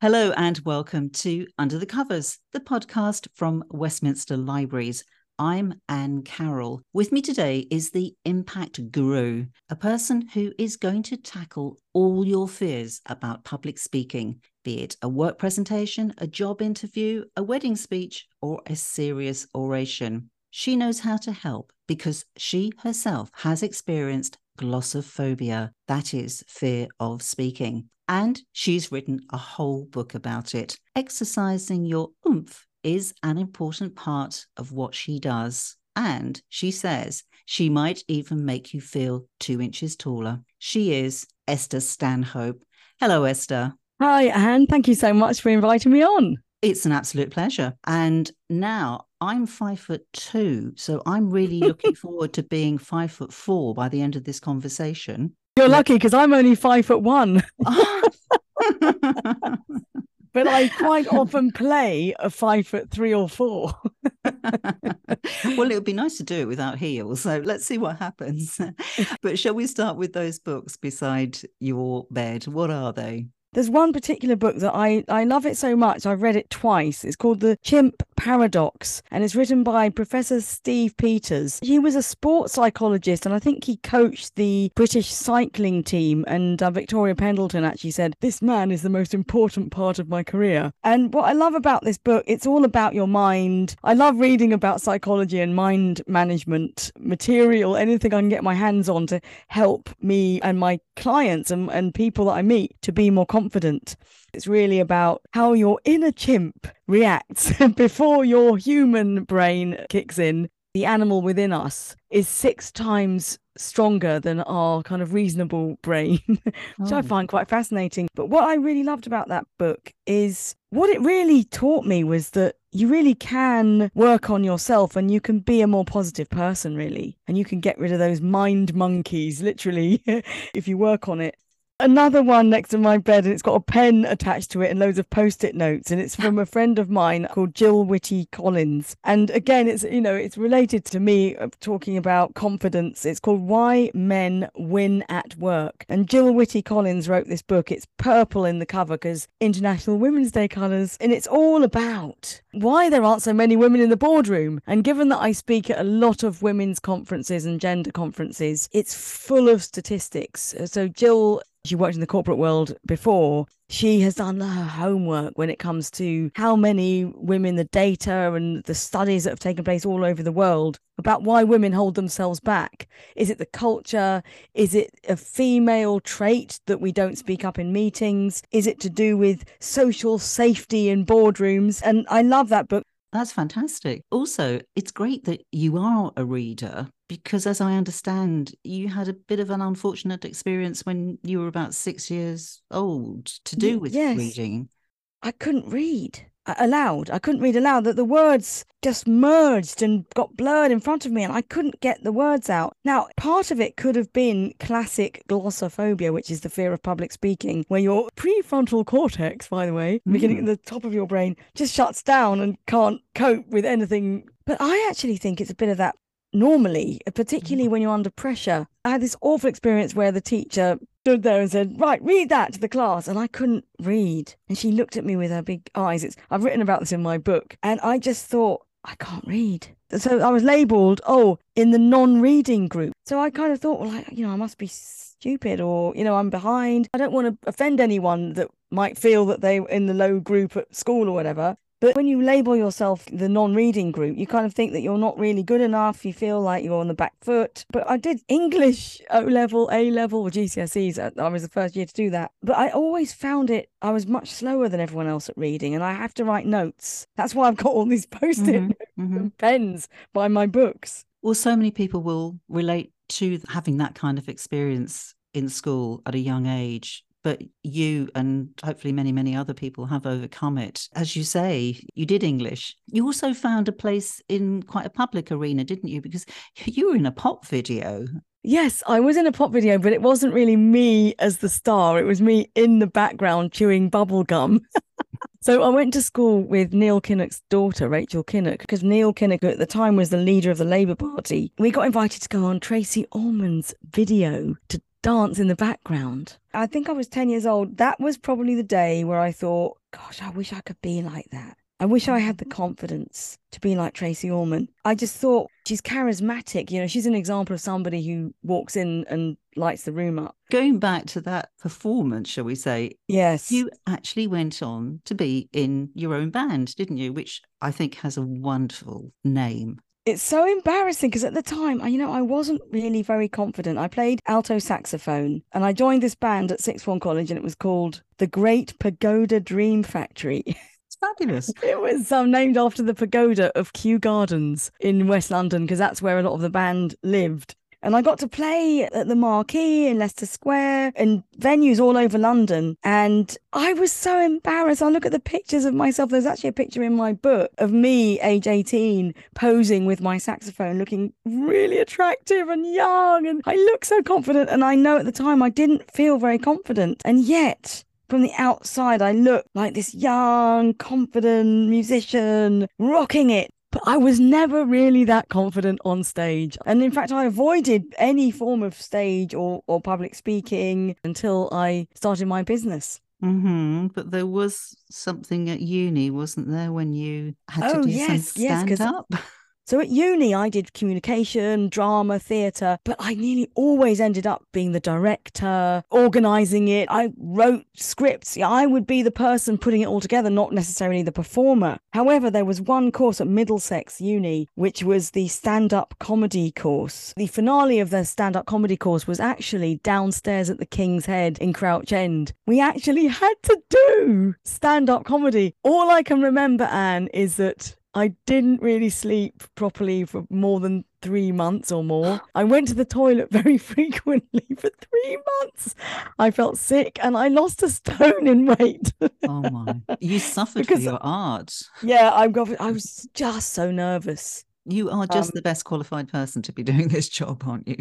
Hello and welcome to Under the Covers, the podcast from Westminster Libraries. I'm Anne Carroll. With me today is the Impact Guru, a person who is going to tackle all your fears about public speaking, be it a work presentation, a job interview, a wedding speech, or a serious oration. She knows how to help because she herself has experienced glossophobia, that is, fear of speaking. And she's written a whole book about it. Exercising your oomph is an important part of what she does. And she says she might even make you feel two inches taller. She is Esther Stanhope. Hello, Esther. Hi, Anne. Thank you so much for inviting me on. It's an absolute pleasure. And now I'm five foot two. So I'm really looking forward to being five foot four by the end of this conversation. You're lucky because I'm only five foot one. but I quite often play a five foot three or four. well, it would be nice to do it without heels. So let's see what happens. but shall we start with those books beside your bed? What are they? There's one particular book that I, I love it so much. I've read it twice. It's called The Chimp Paradox and it's written by Professor Steve Peters. He was a sports psychologist and I think he coached the British cycling team. And uh, Victoria Pendleton actually said, This man is the most important part of my career. And what I love about this book, it's all about your mind. I love reading about psychology and mind management material, anything I can get my hands on to help me and my clients and, and people that I meet to be more confident. It's really about how your inner chimp reacts before your human brain kicks in. The animal within us is six times stronger than our kind of reasonable brain, which oh. I find quite fascinating. But what I really loved about that book is what it really taught me was that you really can work on yourself and you can be a more positive person, really. And you can get rid of those mind monkeys, literally, if you work on it another one next to my bed and it's got a pen attached to it and loads of post-it notes and it's from a friend of mine called Gill Whitty Collins. And again it's you know it's related to me uh, talking about confidence. It's called why men win at work. And Gill Whitty Collins wrote this book. It's purple in the cover because International Women's Day colors and it's all about why there aren't so many women in the boardroom. And given that I speak at a lot of women's conferences and gender conferences it's full of statistics. So Gill she worked in the corporate world before. She has done her homework when it comes to how many women, the data and the studies that have taken place all over the world about why women hold themselves back. Is it the culture? Is it a female trait that we don't speak up in meetings? Is it to do with social safety in boardrooms? And I love that book. That's fantastic. Also, it's great that you are a reader because, as I understand, you had a bit of an unfortunate experience when you were about six years old to do with yes. reading. I couldn't read aloud. I couldn't read aloud. That the words just merged and got blurred in front of me, and I couldn't get the words out. Now, part of it could have been classic glossophobia, which is the fear of public speaking, where your prefrontal cortex, by the way, mm. beginning at the top of your brain, just shuts down and can't cope with anything. But I actually think it's a bit of that normally, particularly mm. when you're under pressure. I had this awful experience where the teacher stood there and said, Right, read that to the class. And I couldn't read. And she looked at me with her big eyes. It's I've written about this in my book. And I just thought, I can't read. So I was labeled, oh, in the non-reading group. So I kind of thought, well, I, you know, I must be stupid or, you know, I'm behind. I don't want to offend anyone that might feel that they were in the low group at school or whatever. But when you label yourself the non reading group, you kind of think that you're not really good enough. You feel like you're on the back foot. But I did English O level, A level, or GCSEs. I was the first year to do that. But I always found it, I was much slower than everyone else at reading, and I have to write notes. That's why I've got all these post it mm-hmm, mm-hmm. pens by my books. Well, so many people will relate to having that kind of experience in school at a young age but you and hopefully many, many other people have overcome it. As you say, you did English. You also found a place in quite a public arena, didn't you? Because you were in a pop video. Yes, I was in a pop video, but it wasn't really me as the star. It was me in the background chewing bubble gum. So I went to school with Neil Kinnock's daughter, Rachel Kinnock, because Neil Kinnock at the time was the leader of the Labour Party. We got invited to go on Tracey Ullman's video to dance in the background. I think I was 10 years old. That was probably the day where I thought, gosh, I wish I could be like that. I wish I had the mm-hmm. confidence to be like Tracey Ullman. I just thought she's charismatic. You know, she's an example of somebody who walks in and lights the room up. Going back to that performance, shall we say? Yes. You actually went on to be in your own band, didn't you? Which I think has a wonderful name. It's so embarrassing because at the time, I, you know, I wasn't really very confident. I played alto saxophone and I joined this band at Sixth Form College and it was called the Great Pagoda Dream Factory. fabulous. It was um, named after the pagoda of Kew Gardens in West London because that's where a lot of the band lived. And I got to play at the Marquee in Leicester Square and venues all over London. And I was so embarrassed. I look at the pictures of myself. There's actually a picture in my book of me, age 18, posing with my saxophone, looking really attractive and young. And I look so confident. And I know at the time I didn't feel very confident. And yet, from the outside, I look like this young, confident musician rocking it. But I was never really that confident on stage. And in fact, I avoided any form of stage or, or public speaking until I started my business. Mm-hmm. But there was something at uni, wasn't there, when you had to Oh, do yes, some yes, stand up? So at uni, I did communication, drama, theatre, but I nearly always ended up being the director, organising it. I wrote scripts. I would be the person putting it all together, not necessarily the performer. However, there was one course at Middlesex Uni, which was the stand up comedy course. The finale of the stand up comedy course was actually downstairs at the King's Head in Crouch End. We actually had to do stand up comedy. All I can remember, Anne, is that I didn't really sleep properly for more than three months or more. I went to the toilet very frequently for three months. I felt sick and I lost a stone in weight. Oh my. You suffered for Because- your art. yeah, I'm I was just so nervous. You are just Um, the best qualified person to be doing this job, aren't you?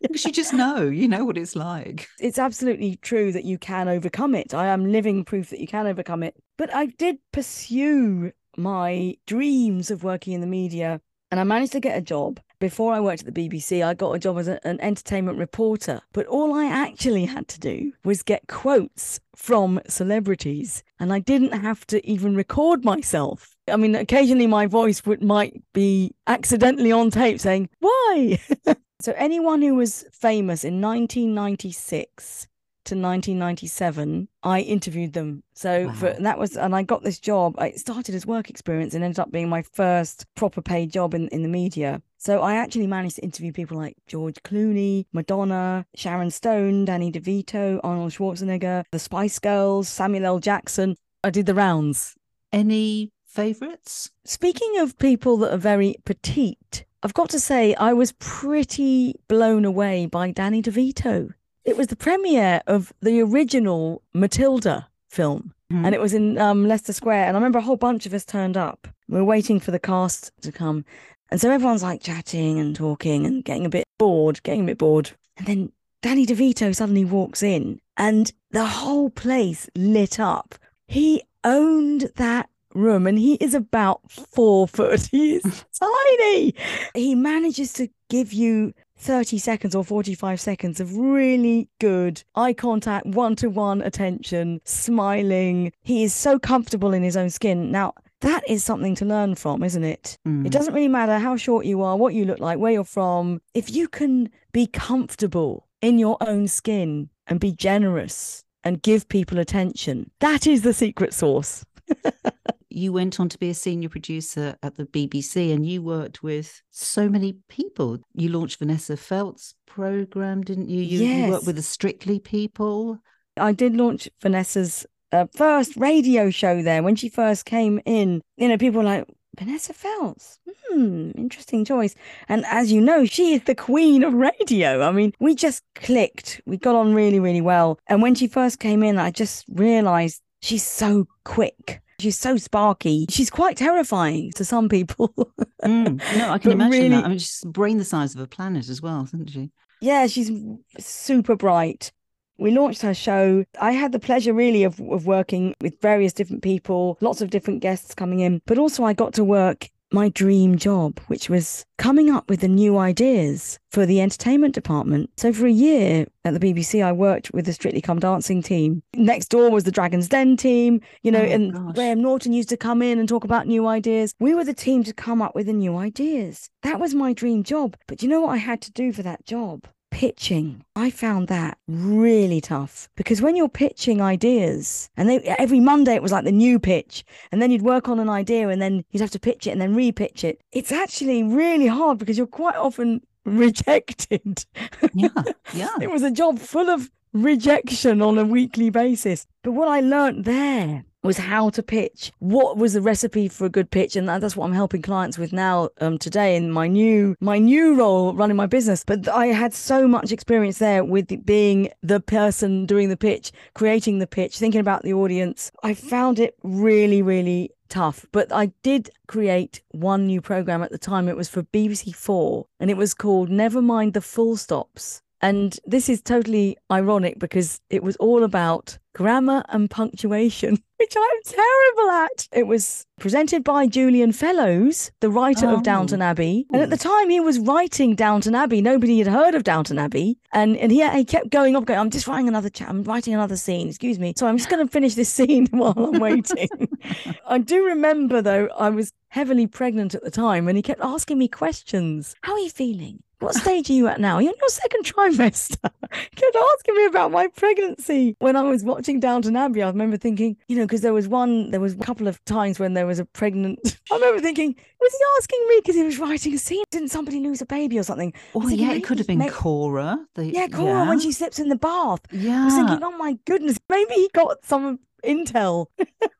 because you just know, you know what it's like. It's absolutely true that you can overcome it. I am living proof that you can overcome it. But I did pursue my dreams of working in the media and I managed to get a job. Before I worked at the BBC, I got a job as a- an entertainment reporter. But all I actually had to do was get quotes from celebrities, and I didn't have to even record myself. I mean, occasionally my voice would might be accidentally on tape saying, "Why?" so anyone who was famous in 1996 to 1997, I interviewed them. So Wow. and that was, and I got this job. It started as work experience and ended up being my first proper paid job in, in the media. So I actually managed to interview people like George Clooney, Madonna, Sharon Stone, Danny DeVito, Arnold Schwarzenegger, the Spice Girls, Samuel L. Jackson. I did the rounds. Any favourites? Speaking of people that are very petite, I've got to say I was pretty blown away by Danny DeVito. It was the premiere of the original Matilda film, and it was in um, Leicester Square. And I remember a whole bunch of us turned up. We were waiting for the cast to come, and so everyone's like chatting and talking and getting a bit bored, getting a bit bored. And then Danny DeVito suddenly walks in, and the whole place lit up. He owned that room and he is about four foot. He is tiny. He manages to give you 30 seconds or 45 seconds of really good eye contact, one to one attention, smiling. He is so comfortable in his own skin. Now, that is something to learn from, isn't it? Mm. It doesn't really matter how short you are, what you look like, where you're from. If you can be comfortable in your own skin and be generous and give people attention, that is the secret sauce. you went on to be a senior producer at the BBC and you worked with so many people. You launched Vanessa Feltz program, didn't you? You, you worked with the Strictly people. I did launch Vanessa's uh, first radio show there when she first came in. You know, people were like, Vanessa Feltz, hmm, interesting choice. And as you know, she is the queen of radio. I mean, we just clicked. We got on really, really well. And when she first came in, I just realized she's so quick. She's so sparky. She's quite terrifying to some people. Mm, No, I can But imagine really- that. I mean, she's brain the size of a planet as well, isn't she? Yeah, she's super bright. We launched her show. I had the pleasure really of, of working with various different people, lots of different guests coming in, but also I got to work my dream job, which was coming up with the new ideas for the entertainment department. So for a year at the BBC, I worked with the Strictly Come Dancing team. Next door was the Dragon's Den team, you know, Oh, and gosh. Graham Norton used to come in and talk about new ideas. We were the team to come up with the new ideas. That was my dream job. But you know what I had to do for that job? Pitching. I found that really tough because when you're pitching ideas, and they, every Monday it was like the new pitch, and then you'd work on an idea and then you'd have to pitch it and then re-pitch it. It's actually really hard because you're quite often rejected. Yeah, yeah. it was a job full of rejection on a weekly basis. But what I learnt there was how to pitch. What was the recipe for a good pitch, and that's what I'm helping clients with now um, today in my new my new role running my business. But I had so much experience there with being the person doing the pitch, creating the pitch, thinking about the audience. I found it really, really tough. But I did create one new program at the time. It was for BBC Four, and it was called Never Mind the Full Stops. And this is totally ironic because it was all about grammar and punctuation, which I'm terrible at. It was presented by Julian Fellowes, the writer Oh. of Downton oh. Abbey. And at the time he was writing Downton Abbey, nobody had heard of Downton Abbey. And and he, he kept going up, going, I'm just writing another chat, I'm writing another scene, excuse me. So I'm just going to finish this scene while I'm waiting. I do remember though, I was heavily pregnant at the time and he kept asking me questions. How are you feeling? What stage are you at now? You're in your second trimester. Kept asking me about my pregnancy. When I was watching Downton Abbey, I remember thinking, you know, because there was one, there was a couple of times when there was a pregnant. I remember thinking, was he asking me because he was writing a scene? Didn't somebody lose a baby or something? Oh, thinking, yeah, it could have been may- Cora. The, Yeah, Cora when she slips in the bath. Yeah, I Yeah. was thinking, oh my goodness, maybe he got some intel.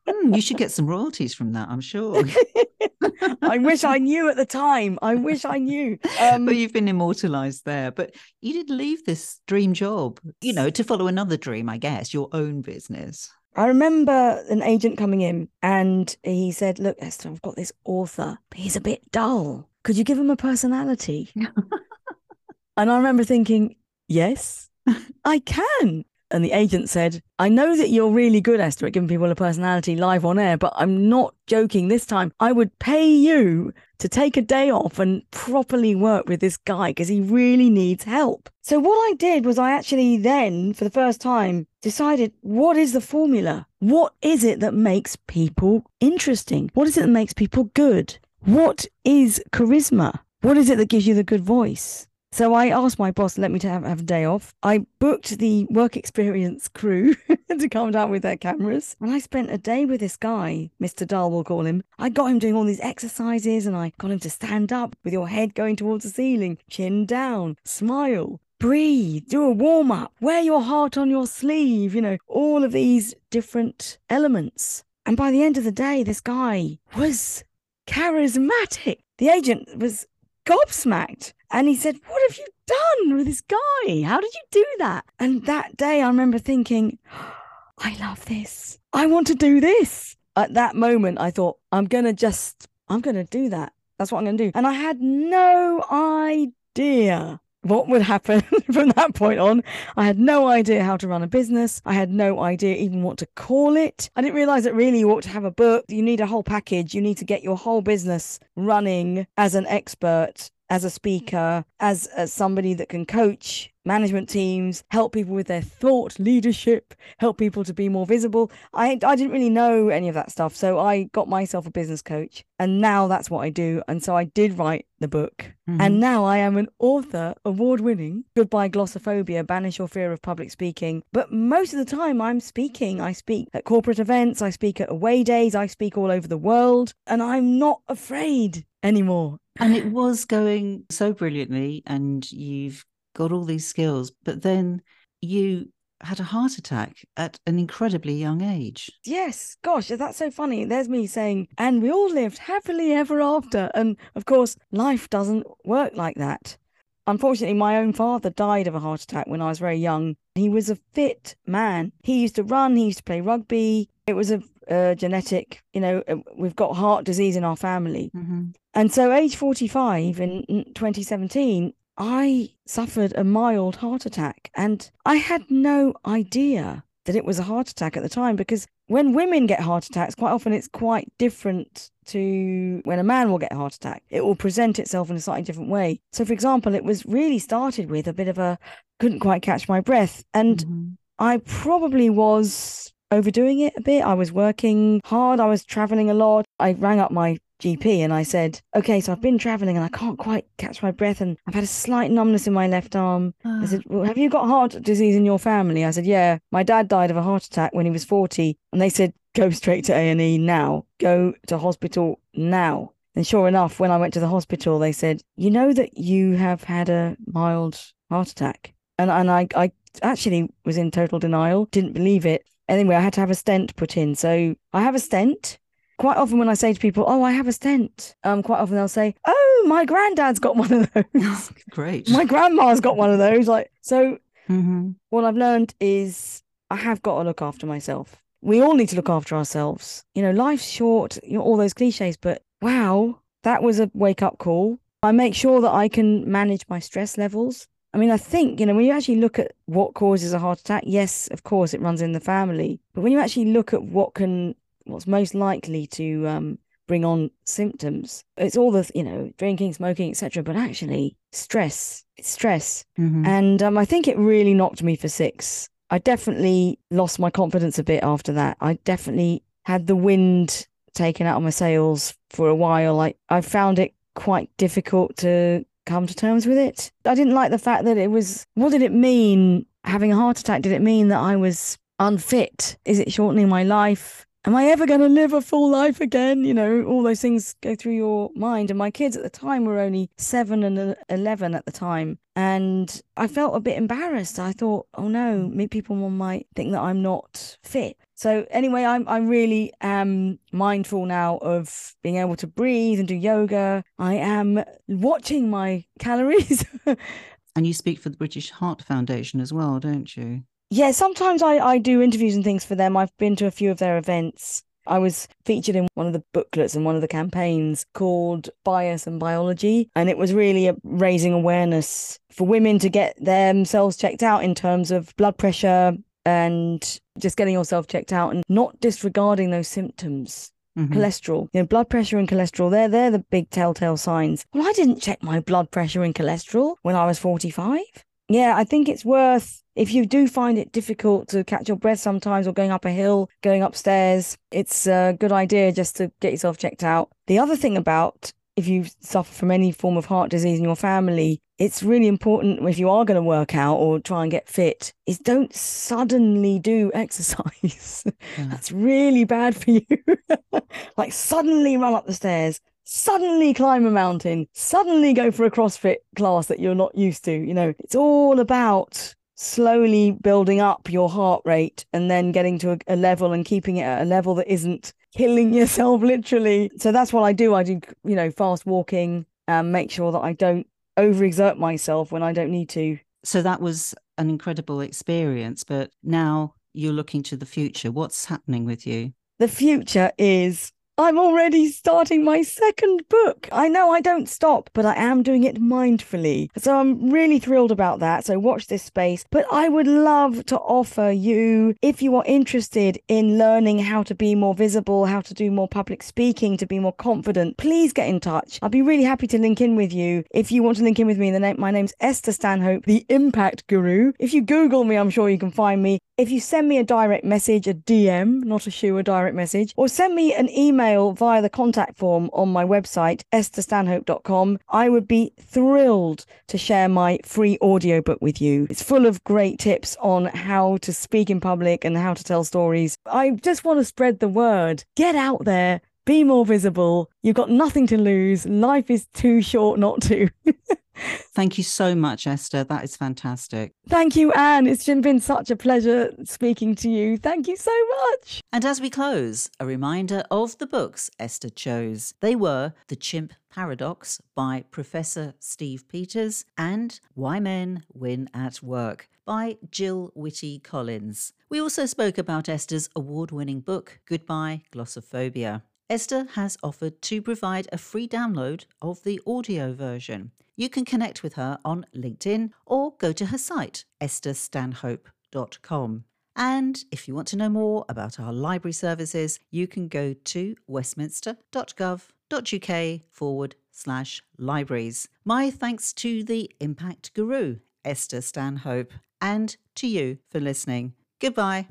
Hmm, you should get some royalties from that, I'm sure. I wish I knew at the time. I wish I knew. Um, but you've been immortalized there. But you did leave this dream job, you know, to follow another dream, I guess, your own business. I remember an agent coming in and he said, Look, Esther, I've got this author, but he's a bit dull. Could you give him a personality? and I remember thinking, Yes, I can. And the agent said, I know that you're really good, Esther, at giving people a personality live on air, but I'm not joking this time. I would pay you to take a day off and properly work with this guy because he really needs help. So, what I did was I actually then, for the first time, decided what is the formula? What is it that makes people interesting? What is it that makes people good? What is charisma? What is it that gives you the good voice? So I asked my boss to let me to have, have a day off. I booked the work experience crew to come down with their cameras. And I spent a day with this guy, Mr. Dahl, we'll call him. I got him doing all these exercises and I got him to stand up with your head going towards the ceiling, chin down, smile, breathe, do a warm up, wear your heart on your sleeve, you know, all of these different elements. And by the end of the day, this guy was charismatic. The agent was gobsmacked. And he said, What have you done with this guy? How did you do that? And that day, I remember thinking, I love this. I want to do this. At that moment, I thought, I'm going to just, I'm going to do that. That's what I'm going to do. And I had no idea what would happen from that point on. I had no idea how to run a business. I had no idea even what to call it. I didn't realize that really you ought to have a book. You need a whole package. You need to get your whole business running as an expert, as a speaker, as, as somebody that can coach management teams, help people with their thought leadership, help people to be more visible. I I didn't really know any of that stuff, so I got myself a business coach, and now that's what I do. And so I did write the book, Mhm. and now I am an author, award-winning. Goodbye glossophobia, banish your fear of public speaking. But most of the time, I'm speaking. I speak at corporate events, I speak at away days, I speak all over the world, and I'm not afraid anymore. and it was going so brilliantly, and you've got all these skills, but then you had a heart attack at an incredibly young age. Yes, gosh, that's so funny. There's me saying, and we all lived happily ever after. And of course, life doesn't work like that. Unfortunately, my own father died of a heart attack when I was very young. He was a fit man. He used to run, he used to play rugby. It was a, uh genetic, you know, uh, we've got heart disease in our family. Mhm. And so, age 45 in in 2017, I suffered a mild heart attack. And I had no idea that it was a heart attack at the time because when women get heart attacks, quite often it's quite different to when a man will get a heart attack. It will present itself in a slightly different way. So, for example, it was really started with a bit of a couldn't quite catch my breath. And mm-hmm. I probably was overdoing it a bit. I was working hard, I was traveling a lot. I rang up my GP and I said, okay, so I've been traveling and I can't quite catch my breath and I've had a slight numbness in my left arm. I said, ah. well, have you got heart disease in your family? I said, yeah, my dad died of a heart attack when he was 40. And they said, go straight to A&E now, go to hospital now. And sure enough, when I went to the hospital, they said, you know that you have had a mild heart attack. And, and I, I actually was in total denial, didn't believe it. Anyway, I had to have a stent put in. So I have a stent quite often when I say to people, "Oh, I have a stent," um, quite often they'll say, "Oh, my granddad's got one of those." Great. My grandma's got one of those. Like so, mm-hmm. what I've learned is I have got to look after myself. We all need to look after ourselves. You know, life's short. You know, all those cliches, but wow, that was a wake up call. I make sure that I can manage my stress levels. I mean, I think, you know, when you actually look at what causes a heart attack, yes, of course, it runs in the family. But when you actually look at what can what's most likely to um, bring on symptoms. It's all the you know drinking, smoking, etc. But actually, stress. It's stress, mm-hmm. and um, I think it really knocked me for six. I definitely lost my confidence a bit after that. I definitely had the wind taken out of my sails for a while. I I found it quite difficult to come to terms with it. I didn't like the fact that it was. What did it mean having a heart attack? Did it mean that I was unfit? Is it shortening my life? Am I ever going to live a full life again? You know, all those things go through your mind. And my kids at the time were only seven and 11 at the time. And I felt a bit embarrassed. I thought, oh no, people might think that I'm not fit. So anyway, I'm I really am mindful now of being able to breathe and do yoga. I am watching my calories. and you speak for the British Heart Foundation as well, don't you? Yeah, sometimes I, I do interviews and things for them. I've been to a few of their events. I was featured in one of the booklets and one of the campaigns called Bias and Biology. And it was really raising awareness for women to get themselves checked out in terms of blood pressure and just getting yourself checked out and not disregarding those symptoms. Mm-hmm. Cholesterol, you know, blood pressure and cholesterol, they're, they're the big telltale signs. Well, I didn't check my blood pressure and cholesterol when I was 45. Yeah, I think it's worth if you do find it difficult to catch your breath sometimes or going up a hill, going upstairs, it's a good idea just to get yourself checked out. The other thing about if you suffer from any form of heart disease in your family, it's really important if you are going to work out or try and get fit, is don't suddenly do exercise. Yeah. That's really bad for you. like suddenly run up the stairs, suddenly climb a mountain, suddenly go for a CrossFit class that you're not used to. You know, it's all about slowly building up your heart rate and then getting to a, a, level and keeping it at a level that isn't killing yourself literally. So that's what I do. I do, you know, fast walking and make sure that I don't overexert myself when I don't need to. So that was an incredible experience, but now you're looking to the future. What's happening with you? The future is I'm already starting my second book. I know I don't stop, but I am doing it mindfully. So I'm really thrilled about that. So watch this space. But I would love to offer you, if you are interested in learning how to be more visible, how to do more public speaking, to be more confident, please get in touch. I'll be really happy to link in with you. If you want to link in with me, the name my name's Esther Stanhope, the Impact Guru. If you Google me, I'm sure you can find me. If you send me a direct message, a DM, not a shoe, a direct message, or send me an email via the contact form on my website, estherstanhope.com, I would be thrilled to share my free audiobook with you. It's full of great tips on how to speak in public and how to tell stories. I just want to spread the word. Get out there, be more visible. You've got nothing to lose. Life is too short not to. Thank you so much, Esther. That is fantastic. Thank you, Anne. It's been such a pleasure speaking to you. Thank you so much. And as we close, a reminder of the books Esther chose. They were The Chimp Paradox by Professor Steve Peters and Why Men Win at Work by Gill Whitty Collins. We also spoke about Esther's award winning book, Goodbye Glossophobia. Esther has offered to provide a free download of the audio version. You can connect with her on LinkedIn or go to her site, estherstanhope.com. And if you want to know more about our library services, you can go to westminster.gov.uk forward slash libraries. My thanks to the Impact Guru, Esther Stanhope, and to you for listening. Goodbye.